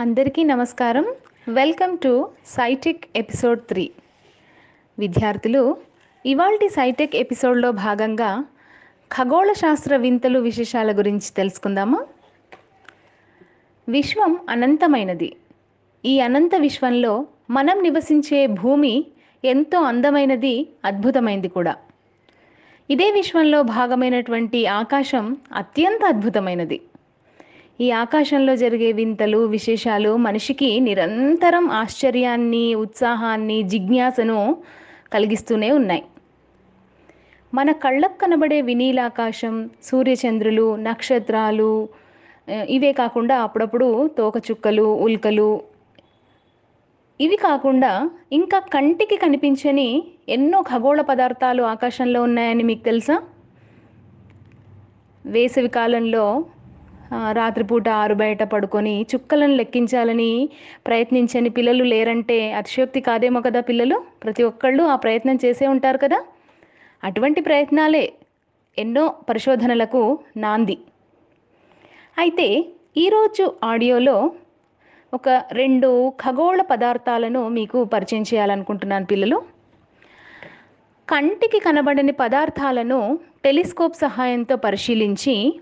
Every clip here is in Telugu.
అందరికీ నమస్కారం. Welcome to SciTech episode three. విద్యార్థులు ఇవాల్టి సైటెక్ ఎపిసోడ్లో భాగంగా ఖగోళ శాస్త్ర వింతలు విశేషాల గురించి తెలుసుకుందామా? విశ్వం అనంతమైనది. ఈ అనంత విశ్వంలో మనం నివసించే భూమి ఎంతో అందమైనది అద్భుతమైనది కూడా. ఇదే విశ్వంలో భాగమైనటువంటి ఆకాశం అత్యంత అద్భుతమైనది. ఈ ఆకాశంలో జరిగే వింతలు విశేషాలు మనిషికి నిరంతరం ఆశ్చర్యాన్ని ఉత్సాహాన్ని జిజ్ఞాసను కలిగిస్తూనే ఉన్నాయి. మన కళ్ళకు కనబడే వినీలాకాశం సూర్యచంద్రులు నక్షత్రాలు ఇవే కాకుండా అప్పుడప్పుడు తోకచుక్కలు ఉల్కలు ఇవి కాకుండా ఇంకా కంటికి కనిపించని ఎన్నో ఖగోళ పదార్థాలు ఆకాశంలో ఉన్నాయని మీకు తెలుసా? వేసవి కాలంలో రాత్రిపూట ఆరు బయట పడుకొని చుక్కలను లెక్కించాలని ప్రయత్నించని పిల్లలు లేరంటే అతిశయోక్తి కాదేమో కదా పిల్లలు? ప్రతి ఒక్కళ్ళు ఆ ప్రయత్నం చేసే ఉంటారు కదా? అటువంటి ప్రయత్నాలే ఎన్నో పరిశోధనలకు నాంది. అయితే ఈరోజు ఆడియోలో ఒక రెండు ఖగోళ పదార్థాలను మీకు పరిచయం చేయాలనుకుంటున్నాను పిల్లలు. కంటికి కనబడని పదార్థాలను టెలిస్కోప్ సహాయంతో పరిశీలించి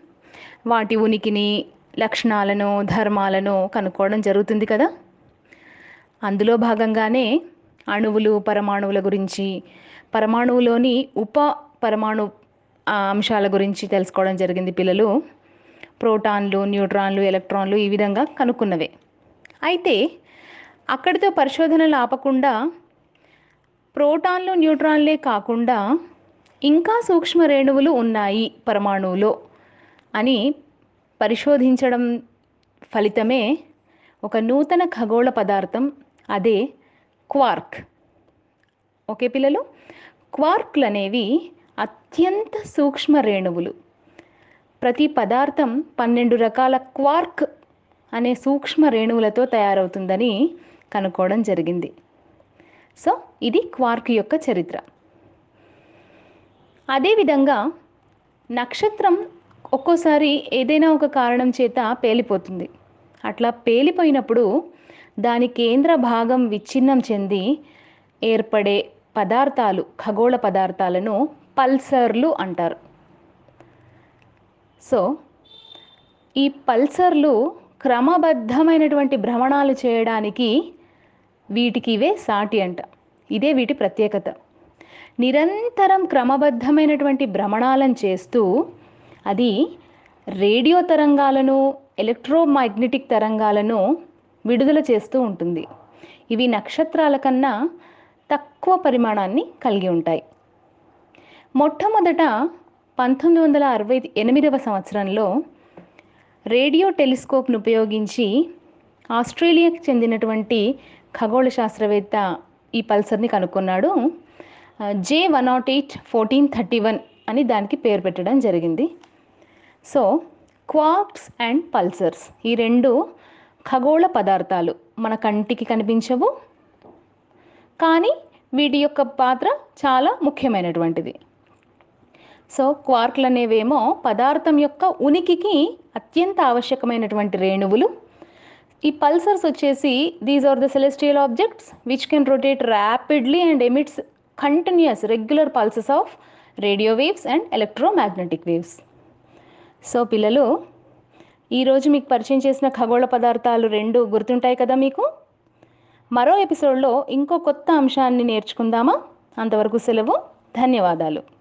వాటి ఉనికిని లక్షణాలను ధర్మాలను కనుక్కోవడం జరుగుతుంది కదా? అందులో భాగంగానే అణువులు పరమాణువుల గురించి పరమాణువులోని ఉప పరమాణు అంశాల గురించి తెలుసుకోవడం జరిగింది పిల్లలు. ప్రోటాన్లు న్యూట్రాన్లు ఎలక్ట్రాన్లు ఈ విధంగా కనుక్కున్నవే. అయితే అక్కడితో పరిశోధనలు ఆపకుండా ప్రోటాన్లు న్యూట్రాన్లే కాకుండా ఇంకా సూక్ష్మ రేణువులు ఉన్నాయి పరమాణువులో. అని పరిశోధించడం ఫలితమే ఒక నూతన ఖగోళ పదార్థం అదే క్వార్క్. ఓకే పిల్లలు? క్వార్క్లు అనేవి అత్యంత సూక్ష్మ రేణువులు. ప్రతి పదార్థం పన్నెండు రకాల క్వార్క్ అనే సూక్ష్మ రేణువులతో తయారవుతుందని కనుక్కోవడం జరిగింది. సో ఇది క్వార్క్ యొక్క చరిత్ర. అదేవిధంగా నక్షత్రం ఒక్కోసారి ఏదైనా ఒక కారణం చేత పేలిపోతుంది. అట్లా పేలిపోయినప్పుడు దాని కేంద్ర భాగం విచ్ఛిన్నం చెంది ఏర్పడే పదార్థాలు ఖగోళ పదార్థాలను పల్సర్లు అంటారు. సో ఈ పల్సర్లు క్రమబద్ధమైనటువంటి భ్రమణాలు చేయడానికి వీటికి ఇవే సాటి అంట. ఇదే వీటి ప్రత్యేకత. నిరంతరం క్రమబద్ధమైనటువంటి భ్రమణాలను చేస్తూ అది రేడియో తరంగాలను ఎలక్ట్రోమాగ్నెటిక్ తరంగాలను విడుదల చేస్తూ ఉంటుంది. ఇవి నక్షత్రాల కన్నా తక్కువ పరిమాణాన్ని కలిగి ఉంటాయి. మొట్టమొదట పంతొమ్మిది వందల అరవై ఎనిమిదవ సంవత్సరంలో రేడియో టెలిస్కోప్ను ఉపయోగించి ఆస్ట్రేలియాకి చెందినటువంటి ఖగోళ శాస్త్రవేత్త ఈ పల్సర్ని కనుక్కున్నాడు. J one nought eight fourteen thirty one అని దానికి పేరు పెట్టడం జరిగింది. సో క్వార్క్స్ అండ్ పల్సర్స్ ఈ రెండు ఖగోళ పదార్థాలు మన కంటికి కనిపించవు. కానీ వీటి యొక్క పాత్ర చాలా ముఖ్యమైనటువంటిది. సో క్వార్క్లు అనేవేమో పదార్థం యొక్క ఉనికికి అత్యంత ఆవశ్యకమైనటువంటి రేణువులు. ఈ పల్సర్స్ వచ్చేసి these are the celestial objects which can rotate rapidly and emits continuous regular pulses of radio waves and electromagnetic waves so పిల్లలు ఈరోజు మీకు పరిచయం చేసిన ఖగోళ పదార్థాలు రెండు గుర్తుంటాయి కదా మీకు? మరో ఎపిసోడ్లో ఇంకో కొత్త అంశాన్ని నేర్చుకుందామా? అంతవరకు సెలవు ధన్యవాదాలు.